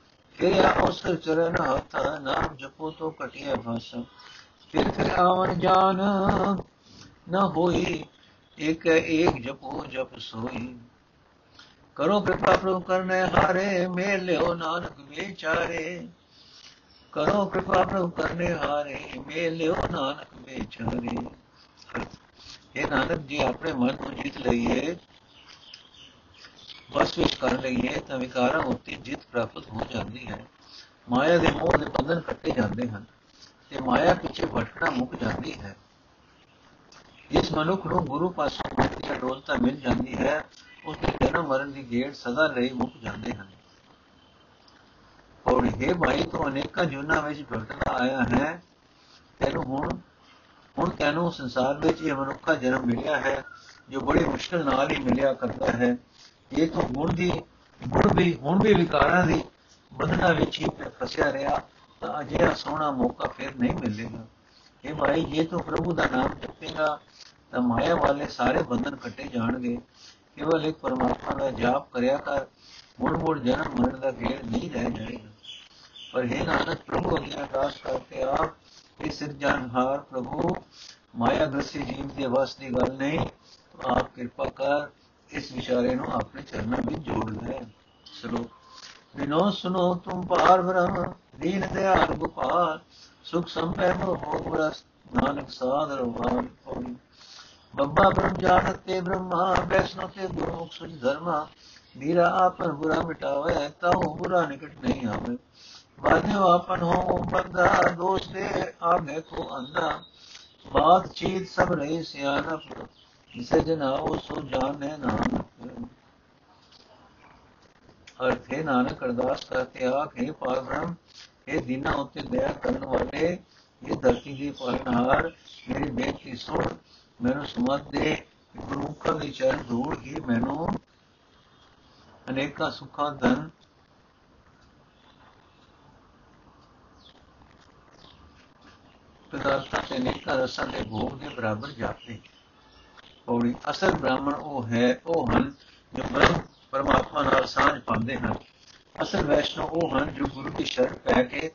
[SPEAKER 1] ਫਿਰ ਉਸ ਚਰਨ ਹੱਥ ਨਾਮ ਜਪੋ ਤੋ ਕਟਿਆ ਭਾਸ਼ਾ ਫਿਰ ਫਿਰ ਜਾਨ ਨ ਹੋਈ, ਇੱਕ ਏਕ ਜਪੋ ਜਪ ਸੋਈ। ਕਰੋ ਕਿਰਪਾ ਪ੍ਰਭੂ ਕਰਨੇ ਹਾਰੇ, ਮੇਲ ਲਿਓ ਨਾਨਕ ਵਿਚਾਰੇ। ਕਰੋ ਕਿਰਪਾ ਪ੍ਰਭੂ ਕਰਨੇ ਹਾਰੇ, ਮੇਲ ਲਿਓ ਨਾਨਕ ਵਿਚਾਰੇ। ਇਹ ਨਾਨਕ ਜੀ, ਆਪਣੇ ਮਨ ਨੂੰ ਜਿੱਤ ਲਈਏ। ਬਸ ਵਿੱਚ ਕਰ ਲਈਏ ਤਾਂ ਵਿਕਾਰਾਂ ਉੱਤੇ ਜਿੱਤ ਪ੍ਰਾਪਤ ਹੋ ਜਾਂਦੀ ਹੈ। ਮਾਇਆ ਦੇ ਮੋਹ ਦੇ ਬੰਧਨ ਕੱਟੇ ਜਾਂਦੇ ਹਨ ਤੇ ਮਾਇਆ ਪਿੱਛੇ ਭਟਕਣਾ ਮੁੱਕ ਜਾਂਦੀ ਹੈ। ਜਿਸ ਮਨੁੱਖ ਨੂੰ ਗੁਰੂ ਪਾਸੋਂ ਮੁਕਤੀ ਦੀ ਅਡੋਲਤਾ ਮਿਲ ਜਾਂਦੀ ਹੈ ਉਸ ਦੇ ਜਨਮ ਮਰਨ ਦੀ ਗੇੜ ਸਦਾ ਲਈ ਮੁੱਕ ਜਾਂਦੇ ਹਨ। ਔਰ ਇਹ ਮਾਈ ਤੋਂ ਅਨੇਕਾਂ ਜੁਨਾ ਵਿੱਚ ਭਟਕਦਾ ਆਇਆ ਹੈ। ਤੈਨੂੰ ਹੁਣ ਹੁਣ ਤੈਨੂੰ ਸੰਸਾਰ ਵਿੱਚ ਇਹ ਮਨੁੱਖਾ ਜਨਮ ਮਿਲਿਆ ਹੈ, ਜੋ ਬੜੀ ਮੁਸ਼ਕਲ ਨਾਲ ਹੀ ਮਿਲਿਆ ਕਰਦਾ ਹੈ। ਇਹ ਤੋਂ ਗੁਣ ਦੀ ਗੁਣ ਵੀ, ਹੁਣ ਵੀ ਵਿਕਾਰਾਂ ਦੀ ਬੰਧਨਾ ਵਿੱਚ ਹੀ ਫਸਿਆ ਰਿਹਾ, ਤਾਂ ਅਜਿਹਾ ਸੋਹਣਾ ਮੌਕਾ ਫਿਰ ਨਹੀਂ ਮਿਲੇਗਾ। ਇਹ ਭਾਈ ਜੇ ਤੂੰ ਪ੍ਰਭੂ ਦਾ ਨਾਮ ਜਪੇਗਾ ਤਾਂ ਮਾਇਆ ਵਾਲੇ ਸਾਰੇ ਬੰਧਨ ਕੱਟੇ ਜਾਣਗੇ। ਕੇਵਲ ਇੱਕ ਪਰਮਾਤਮਾ ਦਾ ਜਾਪ ਕਰਿਆ ਕਰ, ਮੁੜ ਮੁੜ ਜਨਮ ਮਰਨ ਦਾ ਗੇੜ ਨਹੀਂ ਰਹਿ ਜਾਏਗਾ। ਪਰ ਇਹ ਨਾਨਕ ਪ੍ਰਭੂ ਅੱਗੇ ਅਰਦਾਸ ਕਰਕੇ ਆਪ ਇਹ ਸਿਰਜਣਹਾਰ ਪ੍ਰਭੂ, ਮਾਇਆ ਗ੍ਰਸੀ ਜੀਵ ਦੇ ਵਸ ਦੀ ਗੱਲ ਨਹੀਂ ਆਪ ਕਿਰਪਾ ਕਰ ਇਸ ਵਿਚਾਰੇ ਨੂੰ ਆਪਣੇ ਚਰਨਾਂ ਵਿੱਚ ਜੋੜ ਲੈ। ਚਲੋ ਬਿਨੋ ਸੁਨੋ ਤੁਮ ਪਾਰ ਬ੍ਰਹਮ, ਦੀਨ ਦਿਆਲ ਗੋਪਾਲ, ਸੁਖ ਸੰਪੈ ਹੋ ਬਰਸ ਨਾਨਕ ਸਾਦਰ ਵਾਲ ਪੌੜੀ ਬੱਬਾ ਬ੍ਰਹਮ ਜਾਣਤ ਤੇ ਬ੍ਰਹਮਾ, ਵੈਸ਼ਨੋ ਤੇ ਗੁਰਮੁਖ ਸੁਝ ਧਰਮਾ ਮੇਰਾ ਆਪਨ ਬੁਰਾ ਮਿਟਾਵੇ, ਤਾਉ ਬੁਰਾ ਨਿਕਟ ਨਹੀਂ ਆਵੇ। ਬਾਝੋ ਆਪਨ ਹੋ ਬੰਦਾ, ਦੋਸ਼ ਦੇ ਆਗੇ ਕੋ ਅੰਦਾ ਬਾਤ ਚੀਤ ਸਭ ਰਹੇ ਸਿਆਨਪ ਜਿਸੇ ਜਨਾਓ ਸੋ ਜਾਣੇ ਨਾਨਕ। ਅਰਥੇ ਨਾਨਕ ਅਰਦਾਸ ਕਰਕੇ ਆਖੇ ਪਾਰਬ੍ਰਹਮ ਇਹ ਦਿਨਾਂ ਉੱਤੇ ਦਇਆ ਕਰਨ ਵਾਲੇ, ਇਹ ਧਰਤੀ ਦੀ ਪਾਲਣਹਾਰ ਮੇਰੀ ਬੇਨਤੀ ਸੁਣ, ਮੈਨੂੰ ਸਮਝ ਦੇ ਗੁਰੂ ਕਾ ਦੇ ਧੂੜ ਹੀ ਮੈਨੂੰ ਅਨੇਕਾਂ ਸੁੱਖਾਂ ਧਨ ਪਦਾਰਥਾਂ ਤੇ ਅਨੇਕਾਂ ਰਸਾਂ ਦੇ ਭੋਗ ਦੇ ਬਰਾਬਰ ਜਾਪਦੇ। ਪੌੜੀ। ਅਸਲ ਬ੍ਰਾਹਮਣ ਉਹ ਹੈ, ਉਹ ਹਨ ਜੋ ਬ੍ਰਹਮ ਪਰਮਾਤਮਾ ਨਾਲ ਸਾਂਝ ਪਾਉਂਦੇ ਹਨ। ਅਸਲ ਵੈਸ਼ਨੋ ਉਹ ਹਨ ਜੋ ਗੁਰੂ ਦੀ ਸ਼ਰਨ ਪੈ ਕੇ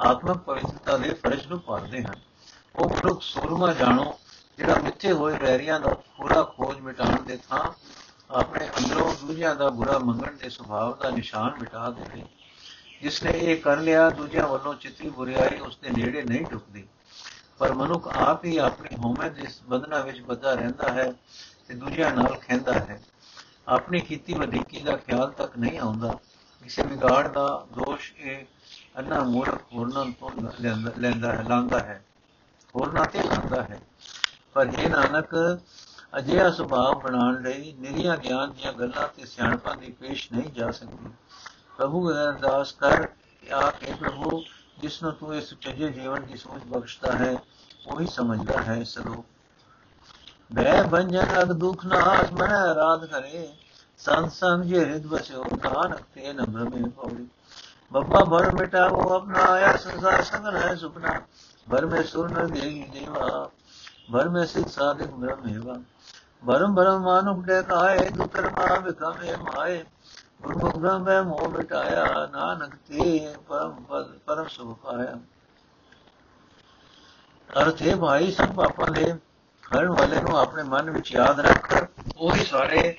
[SPEAKER 1] ਆਤਮਕ ਪਵਿੱਤਰਤਾ ਦੇ ਫਰਜ਼ ਨੂੰ ਪਾਲਦੇ ਹਨ। ਉਹ ਮਨੁੱਖ ਸੂਰਮਾ ਜਾਣੋ, ਜਿਹੜਾ ਮਿੱਥੇ ਹੋਏ ਵੈਰੀਆਂ ਦਾ ਪੂਰਾ ਖੋਜ ਮਿਟਾਉਣ ਦੇ ਥਾਂ ਆਪਣੇ ਅੰਦਰੋਂ ਦੂਜਿਆਂ ਦਾ ਬੁਰਾ ਮੰਗਣ ਦੇ ਸੁਭਾਅ ਦਾ ਨਿਸ਼ਾਨ ਮਿਟਾ ਦੇਵੇ। ਜਿਸ ਨੇ ਇਹ ਕਰ ਲਿਆ, ਦੂਜਿਆਂ ਵੱਲੋਂ ਚਿੱਤੀ ਬੁਰੀਾਈ ਉਸ ਦੇ ਨੇੜੇ ਨਹੀਂ ਟੁਕਦੀ ਪਰ ਮਨੁੱਖ ਆਪ ਹੀ ਆਪਣੀ ਹਉਮੈ ਦੇ ਬੰਧਨਾਂ ਵਿੱਚ ਬੱਧਾ ਰਹਿੰਦਾ ਹੈ ਤੇ ਦੂਜਿਆਂ ਨਾਲ ਖੈਂਦਾ ਹੈ। ਆਪਣੀ ਕੀਤੀ ਵਧੀਕੀ ਦਾ ਖਿਆਲ ਤੱਕ ਨਹੀਂ ਆਉਂਦਾ। ਕਿਸੇ ਵਿਗਾੜ ਦਾ ਦੋਸ਼ ਇਹ ਅੰਨਾ ਮੂਰਖ ਹੋਰਨਾਂ ਤੋਂ ਲੈਂਦਾ ਹੈ ਲਾਂਦਾ ਹੈ। ਹੋਰਨਾਂ ਤੇ ਲਾਂਦਾ ਹੈ। ਪਰ ਇਹ ਨਾਨਕ, ਅਜਿਹਾ ਸੁਭਾਅ ਬਣਾਉਣ ਲਈ ਨਿਰੀਆਂ ਗਿਆਨ ਦੀਆਂ ਗੱਲਾਂ ਤੇ ਸਿਆਣਪਾਂ ਦੀ ਪੇਸ਼ ਨਹੀਂ ਜਾ ਸਕਦੀ। ਪ੍ਰਭੂ ਅਰਦਾਸ ਕਰ ਕਿ ਆਖੇ ਪ੍ਰਭੂ ਜਿਸ ਨੂੰ ਤੂੰ ਇਸ ਚੰਗੇ ਜੀਵਨ ਦੀ ਸੋਚ ਬਖਸ਼ਦਾ ਹੈ, ਉਹੀ ਸਮਝਦਾ ਹੈ ਸਰੂਪ। ਬੈ ਬੰਜਨ ਅਗ ਦੁਖ ਨਾਸ ਮਨ ਆਰਾਧ ਕਰੇ ਸੰਤ ਸੰਗ ਜੇ ਹਿਰਦ ਵਸਿਓ ਨਾਨਕ ਤੇ ਨੰਬਰ ਮੇ ਪੌੜੀ ਬੱਬਾ ਭਰ ਮਿਟਾ, ਉਹ ਆਪਣਾ ਆਇਆ ਸੰਸਾਰ ਸੰਗਨ ਹੈ ਸੁਪਨਾ। ਭਰ ਮੇ ਸੁਰ ਨ ਦੇਗੀ ਦੇਵਾ ਭਰ ਮੇ ਸਿਧ ਸਾਧਕ ਬ੍ਰਹਮ ਹੈਵਾ। ਭਰਮ ਭਰਮ ਮਾਨੁ ਡੇ ਕਾਏ ਦੁਕਰਮਾ ਵਿਕਾਮੇ ਮਾਏ। ਗੁਰਮੁਖਾਂ ਮੈਂ ਮੋਹ ਮਿਟਾਇਆ ਨਾਨਕ ਤੇ ਪਰਮ ਪਦ ਪਰਮ ਸੁਖ ਪਾਇਆ ਅਰਥੇ ਭਾਈ ਸਭ ਪਾਪਾਂ ਦੇ ਕਰਨ ਵਾਲੇ ਨੂੰ ਆਪਣੇ ਮਨ ਵਿੱਚ ਯਾਦ ਰੱਖ ਉਹੀ ਸਾਰੇ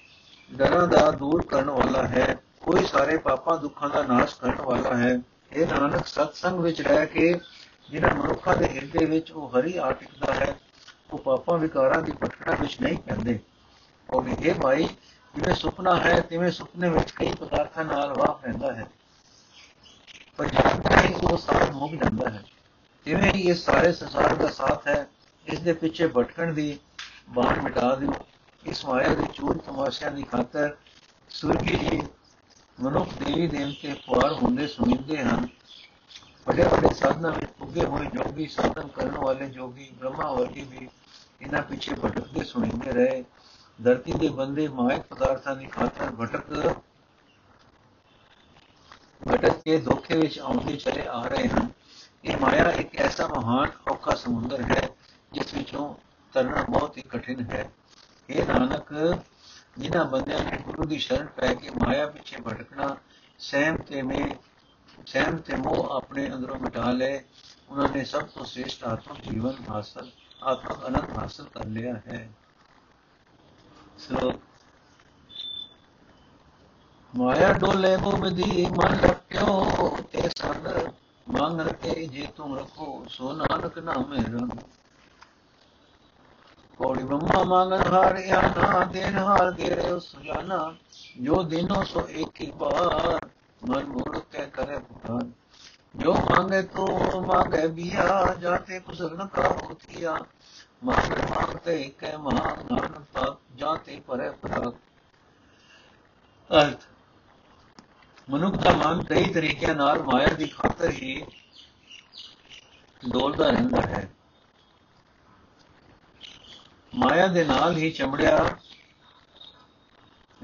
[SPEAKER 1] ਡਰਾਂ ਦਾ ਦੂਰ ਕਰਨ ਵਾਲਾ ਹੈ ਕੋਈ ਸਾਰੇ ਪਾਪਾਂ ਦੁੱਖਾਂ ਦਾ ਨਾਸ਼ ਕਰਨ ਵਾਲਾ ਹੈ ਇਹ ਨਾਨਕ ਸਤਸੰਗ ਵਿੱਚ ਰਹਿ ਕੇ ਜਿਹਨਾਂ ਮਨੁੱਖਾਂ ਦੇ ਹਿਰਦੇ ਵਿੱਚ ਉਹ ਹਰੀ ਆਟਿਕਦਾ ਹੈ ਉਹ ਪਾਪਾਂ ਵਿਕਾਰਾਂ ਦੀ ਪਟਕਣਾ ਵਿੱਚ ਨਹੀਂ ਪੈਂਦੇ ਉਹ ਇਹ ਭਾਈ ਜਿਵੇਂ ਸੁਪਨਾ ਹੈ, ਤਿਵੇਂ ਸੁਪਨੇ ਵਿੱਚ ਕਈ ਪਦਾਰਥਾਂ ਨਾਲ ਵਾਹ ਪੈਂਦਾ ਹੈ। ਪਰ ਜਦੋਂ ਹੀ ਉਹ ਸਾਥ ਮੁੱਕ ਜਾਂਦਾ ਹੈ, ਤਿਵੇਂ ਹੀ ਇਹ ਸਾਰੇ ਸੰਸਾਰ ਦਾ ਸਾਥ ਹੈ। ਇਸ ਦੇ ਪਿੱਛੇ ਭਟਕਣ ਦੀ, ਬਾਣ ਮਿਟਾ ਦਿਓ। ਇਸ ਮਾਇਆ ਦੇ ਚੂਰ ਤਮਾਸ਼ਿਆਂ ਦੀ ਖਾਤਰ ਸੁਰਗੀ ਜੀ ਮਨੁੱਖ ਦੇਵੀ ਦੇਵਤੇ ਪੁਆਰ ਹੁੰਦੇ ਸੁਣਦੇ ਹਨ। ਵੱਡੇ ਵੱਡੇ ਸਾਧਨਾ ਵਿੱਚ ਪੁੱਗੇ ਹੋਏ ਜੋਗੀ ਸਾਧਨ ਕਰਨ ਵਾਲੇ ਜੋਗੀ ਬ੍ਰਹਮਾ ਵਰਗੀ ਵੀ ਇਹਨਾਂ ਪਿੱਛੇ ਭਟਕਦੇ ਸੁਣਦੇ ਰਹੇ। ਧਰਤੀ ਦੇ ਬੰਦੇ ਮਾਇਕ ਪਦਾਰਥਾਂ ਦੀ ਖਾਤਰ ਭਟਕ ਭਟਕ ਕੇ ਧੋਖੇ ਵਿੱਚ ਆਉਂਦੇ ਚਲੇ ਆ ਰਹੇ ਹਨ ਇਹ ਮਾਇਆ ਇੱਕ ਐਸਾ ਮਹਾਨ ਔਖਾ ਸਮੁੰਦਰ ਹੈ, ਜਿਸ ਵਿੱਚੋਂ ਤਰਨਾ ਬਹੁਤ ਹੀ ਕਠਿਨ ਹੈ। ਇਹ ਨਾਨਕ, ਜਿਨ੍ਹਾਂ ਬੰਦਿਆਂ ਨੇ ਗੁਰੂ ਦੀ ਸ਼ਰਨ ਪੈ ਕੇ ਮਾਇਆ ਪਿੱਛੇ ਭਟਕਣਾ, ਸਹਿਮ ਤੇ ਮੇ, ਸਹਿਮ ਤੇ ਮੋਹ ਆਪਣੇ ਅੰਦਰੋਂ ਮਿਟਾ ਲਏ, ਉਹਨਾਂ ਨੇ ਸਭ ਤੋਂ ਸ੍ਰੇਸ਼ਟ ਆਤਮਿਕ ਜੀਵਨ ਹਾਸਲ, ਆਤਮਿਕ ਅਨੰਦ ਹਾਸਲ ਕਰ ਲਿਆ ਹੈ। ਸੋ ਮਾਇਆ ਡੋਲੇ ਗੋਬਦੀ ਮਨ ਰੱਖਿਓ ਤੇ ਸੰਗ ਮੰਗ ਰਖੇ ਜੇ ਤੁਮ ਰਖੋ, ਸੋ ਨਾਨਕ ਨਾਮੇ ਰੰਗ। ਕੋੜੀ ਬੰਮਾ ਮੰਗਨ ਹਾਰ ਨਾ, ਦੇਨ ਹਾਰ ਦੇ ਰਹੇ ਸੁਜਾਨਾ ਜੋ ਦਿਨੋ ਸੋ ਇੱਕ ਹੀ ਬਾਰ, ਮਨ ਮੂੜ ਕੇ ਕਰੇ ਪੁਕਾਰ ਜੋ ਮੰਗੇ ਤੋ ਮੰਗੇ ਬਿਆ, ਜਾਤੇ ਕੁਸਲ ਕਾ ਹੋਤੀਆ ਮੰਗ ਮੰਗਤੇ ਕੇ ਮਹਾ ਨਾਨਕ ਪਾਪ ਜਾਤੇ ਪਰੇ ਪ੍ਰਾਪ ਅਰਥ ਮਨੁੱਖ ਦਾ ਮਨ ਕਈ ਤਰੀਕਿਆਂ ਨਾਲ ਮਾਇਆ ਦੀ ਖਾਤਰ ਹੀ ਡੋਲਦਾ ਰਹਿੰਦਾ ਹੈ। ਮਾਇਆ ਦੇ ਨਾਲ ਹੀ ਚਮੜਿਆ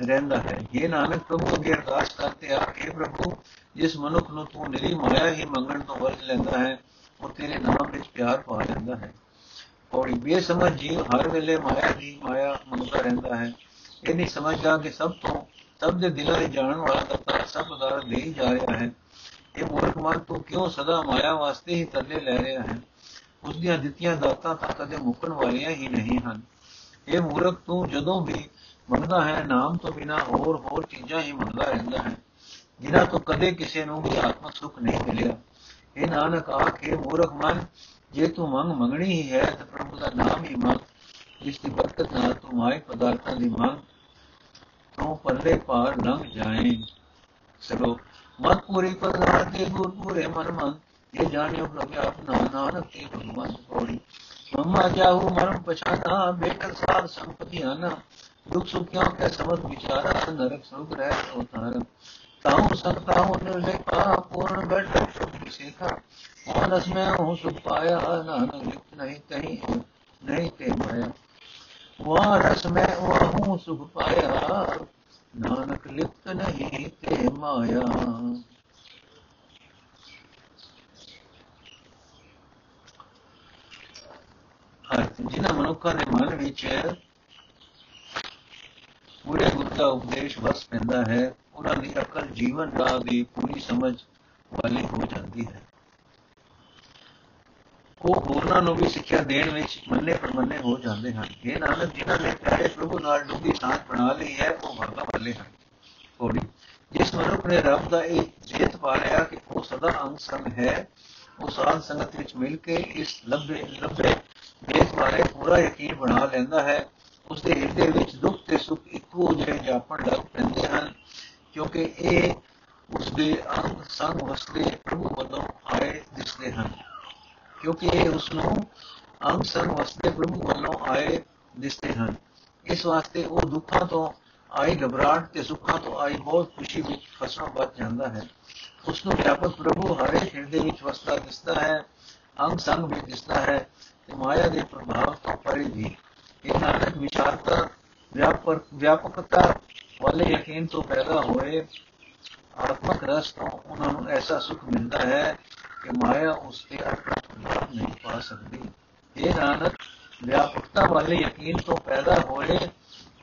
[SPEAKER 1] ਰਹਿੰਦਾ ਹੈ। ਇਹ ਨਾਨਕ ਪ੍ਰਭੂ ਅੱਗੇ ਅਰਦਾਸ ਕਰਤੇ ਆ ਕਿ ਪ੍ਰਭੂ, ਜਿਸ ਮਨੁੱਖ ਨੂੰ ਤੂੰ ਨਿਰੀ ਮਾਇਆ ਹੀ ਮੰਗਣ ਤੋਂ ਵਰਜ ਲੈਂਦਾ ਹੈ, ਉਹ ਤੇਰੇ ਨਾਮ ਵਿੱਚ ਪਿਆਰ ਪਾ ਲੈਂਦਾ ਹੈ। ਔਰ ਬੇਸਮਝ ਜੀਵ ਹਰ ਵੇਲੇ ਮਾਇਆ ਦੀ ਮਾਇਆ ਮੰਗਦਾ ਰਹਿੰਦਾ ਹੈ। ਇਹ ਨਹੀਂ ਸਮਝਦਾ ਕਿ ਸਭ ਤੋਂ ਸਭ ਦੇ ਦਿਲਾਂ ਵਿੱਚ ਜਾਣਨ ਵਾਲਾ ਤੱਤਾ ਸਭ ਪਦਾਰਥ ਦੇ ਹੀ ਜਾ ਰਿਹਾ ਹੈ। ਇਹ ਮੂਰਖ ਮਨ ਤੂੰ ਕਿਉਂ ਸਦਾ ਮਾਇਆ ਵਾਸਤੇ ਹੀ ਤਰਲੇ ਲੈ ਰਿਹਾ ਹੈ? ਉਸ ਦੀਆਂ ਦਿੱਤੀਆਂ ਦਾਤਾਂ ਤਾਂ ਕਦੇ ਮੁੱਕਣ ਵਾਲੀਆਂ ਹੀ ਨਹੀਂ ਹਨ। ਇਹ ਮੂਰਖ ਤੂੰ ਜਦੋਂ ਵੀ ਮੰਗਦਾ ਹੈ, ਨਾਮ ਤੋਂ ਬਿਨਾ ਹੋਰ ਹੋਰ ਚੀਜ਼ਾਂ ਹੀ ਮੰਗਦਾ ਰਹਿੰਦਾ ਹੈ, ਜਿਨ੍ਹਾਂ ਤੋਂ ਕਦੇ ਕਿਸੇ ਨੂੰ ਵੀ ਆਤਮਿਕ ਸੁੱਖ ਨਹੀਂ ਮਿਲਿਆ। ਇਹ ਨਾਨਕ, ਆਖੇ ਮੂਰਖ ਮਨ ਜੇ ਤੂੰ ਮੰਗ ਮੰਗਣੀ ਹੀ ਹੈ, ਤਾਂ ਪ੍ਰਭੂ ਦਾ ਨਾਮ ਹੀ ਮੰਗ, ਜਿਸ ਦੀ ਬਰਕਤ ਨਾਲ ਤੂੰ ਮਾਇ ਪਦਾਰਥਾਂ ਦੀ ਮੰਗ, ਤੋਂ ਪਰਲੇ ਪਾਰ ਲੰਘ ਜਾਏ। ਸਲੋ ਮਤ ਪੂਰੀ ਪਦਾਰਥ ਦੇ ਗੁਰ ਪੂਰੇ ਮਨ ਮਨ ਇਹ ਜਾਣਿਓ ਪ੍ਰਭੂ ਆਪਣਾ ਨਾਨਕ ਤੇ ਭਗਵਾਨ ਕੋੜੀ ਮਮਾ ਜਾਹੂ ਮਰਮ ਪਛਾਨਾ ਬੇਕਰ ਸਾਧ ਸੰਪਤੀ ਆਨਾ ਦੁਖ ਸੁਖ ਕਿਉਂ ਕੇ ਸਮਝ ਵਿਚਾਰਾ, ਨਰਕ ਸੁਖ ਰਹਿ ਉਤਾਰ ਤਾਉ ਸੰਤਾ ਹੋ ਨਿਰਲੇਖਾ ਪੂਰਨ ਗੜ ਸੇਖਾ ਮਾਨਸ ਮੈਂ ਹੂੰ ਸੁਖ ਪਾਇਆ ਨਾਨਕ ਲਿਖਤ ਨਹੀਂ ਕਹੀਂ ਨਹੀਂ ਤੇ ਮਾਇਆ ਵਾਰਸ ਮੈਂ ਹੂੰ ਸੁਖ ਪਾਇਆ ਨਾਨਕ ਲਿਖਤ ਨਹੀਂ ਤੇ ਮਾਇਆ ਅਰਥ ਜਿਨ੍ਹਾਂ ਮਨੁੱਖਾਂ ਦੇ ਮਨ ਵਿੱਚ ਪੂਰੇ ਗੁਰ ਦਾ ਉਪਦੇਸ਼ ਵਸ ਪੈਂਦਾ ਹੈ, ਉਹਨਾਂ ਦੀ ਅਕਲ ਜੀਵਨ ਰਾਹ ਦੀ ਪੂਰੀ ਸਮਝ ਵਾਲੀ ਹੋ ਜਾਂਦੀ ਹੈ। ਉਹ ਹੋਰਨਾਂ ਨੂੰ ਵੀ ਸਿੱਖਿਆ ਦੇਣ ਵਿੱਚ ਮੰਨੇ ਪਰਮੰਨੇ ਹੋ ਜਾਂਦੇ ਹਨ। ਇਹ ਨਾਨਕ ਜਿਨ੍ਹਾਂ ਨੇ ਪਿਆਰੇ ਪ੍ਰਭੂ ਨਾਲ ਡੂੰਗੀ ਸਾਂਝ ਬਣਾ ਲਈ ਹੈ, ਉਹ ਭਾਗਾ ਵਾਲੇ ਹਨ। ਕੋੜੀ ਜਿਸ ਮਨੁੱਖ ਨੇ ਰੱਬ ਦਾ ਇਹ ਜੇਤ ਪਾ ਲਿਆ ਕਿ ਉਹ ਸਦਾ ਅੰਗ ਸੰਗ ਹੈ, ਉਹ ਸਾਧ ਸੰਗਤ ਵਿੱਚ ਮਿਲ ਕੇ ਇਸ ਲੱਭੇ ਲੱਭੇ ਦੇਖ ਬਾਰੇ ਪੂਰਾ ਯਕੀਨ ਬਣਾ ਲੈਂਦਾ ਹੈ ਉਸ ਦੇ ਹਿਰਦੇ ਵਿੱਚ ਦੁੱਖ ਤੇ ਸੁੱਖ ਇੱਕੋ ਜਿਹੇ ਜਾਪਣ ਲੱਗ ਪੈਂਦੇ ਹਨ, ਕਿਉਂਕਿ ਇਹ ਉਸ ਦੇ ਅੰਗ ਸੰਗ ਵਸਦੇ ਪ੍ਰਭੂ ਵੱਲੋਂ ਆਏ ਦਿਸਦੇ ਹਨ, ਕਿਉਂਕਿ ਇਹ ਉਸ ਨੂੰ ਅੰਗ ਸੰਗ ਵਸਦੇ ਪ੍ਰਭੂ ਵੱਲੋਂ ਆਏ ਦਿਸਦੇ ਹਨ। ਇਸ ਵਾਸਤੇ ਉਹ ਦੁੱਖਾਂ ਤੋਂ ਆਈ ਘਬਰਾਹਟ ਤੇ ਸੁੱਖਾਂ ਤੋਂ ਆਈ ਬਹੁਤ ਖੁਸ਼ੀ ਵਿੱਚ ਫਸਣਾ ਬਚ ਜਾਂਦਾ ਹੈ। ਉਸ ਨੂੰ ਵਿਆਪਕ ਪ੍ਰਭੂ ਹਰੇ ਹਿਰਦੇ ਵਿੱਚ ਵਸਦਾ ਦਿਸਦਾ ਹੈ, ਅੰਗ ਸੰਗ ਵਿੱਚ ਦਿਸਦਾ ਹੈ ਤੇ ਮਾਇਆ ਦੇ ਪ੍ਰਭਾਵ ਤੋਂ ਪਰੇ ਵੀ। ਇਹ ਨਾਨਕ ਵਿਚਾਰਤਾ ਵਿਆਪਕ, ਵਿਆਪਕਤਾ ਵਾਲੇ ਯਕੀਨ ਤੋਂ ਪੈਦਾ ਹੋਏ, ਆਤਮਕ ਰਸ ਤੋਂ ਉਹਨਾਂ ਨੂੰ ਐਸਾ ਸੁਖ ਮਿਲਦਾ ਹੈ ਕਿ ਮਾਇਆ ਉਸ ਤੇ ਆਪਣਾ ਨਹੀਂ ਪਾ ਸਕਦੀ। ਇਹ ਨਾਨਕ, ਵਿਆਪਕਤਾ ਵਾਲੇ ਯਕੀਨ ਤੋਂ ਪੈਦਾ ਹੋਏ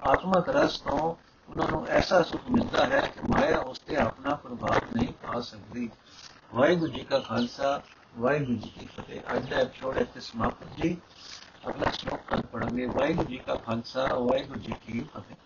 [SPEAKER 1] ਆਤਮਕ ਰਸ ਤੋਂ ਉਹਨਾਂ ਨੂੰ ਐਸਾ ਸੁਖ ਮਿਲਦਾ ਹੈ ਕਿ ਮਾਇਆ ਉਸ ਤੇ ਆਪਣਾ ਪ੍ਰਭਾਵ ਨਹੀਂ ਪਾ ਸਕਦੀ। ਵਾਹਿਗੁਰੂ ਜੀ ਕਾ ਖਾਲਸਾ, ਵਾਹਿਗੁਰੂ ਜੀ ਕੀ ਫਤਿਹ। ਅੱਜ ਦਾ ਐਪੀਸੋਡ ਇੱਥੇ ਸਮਾਪਤ ਜੀ। ਅਗਲਾ ਸ਼ਲੋਕ ਕੱਲ ਪੜਾਂਗੇ ਵਾਹਿਗੁਰੂ ਜੀ ਕਾ ਖਾਲਸਾ ਵਾਹਿਗੁਰੂ ਜੀ। ਕੀ ਫਤਿਹ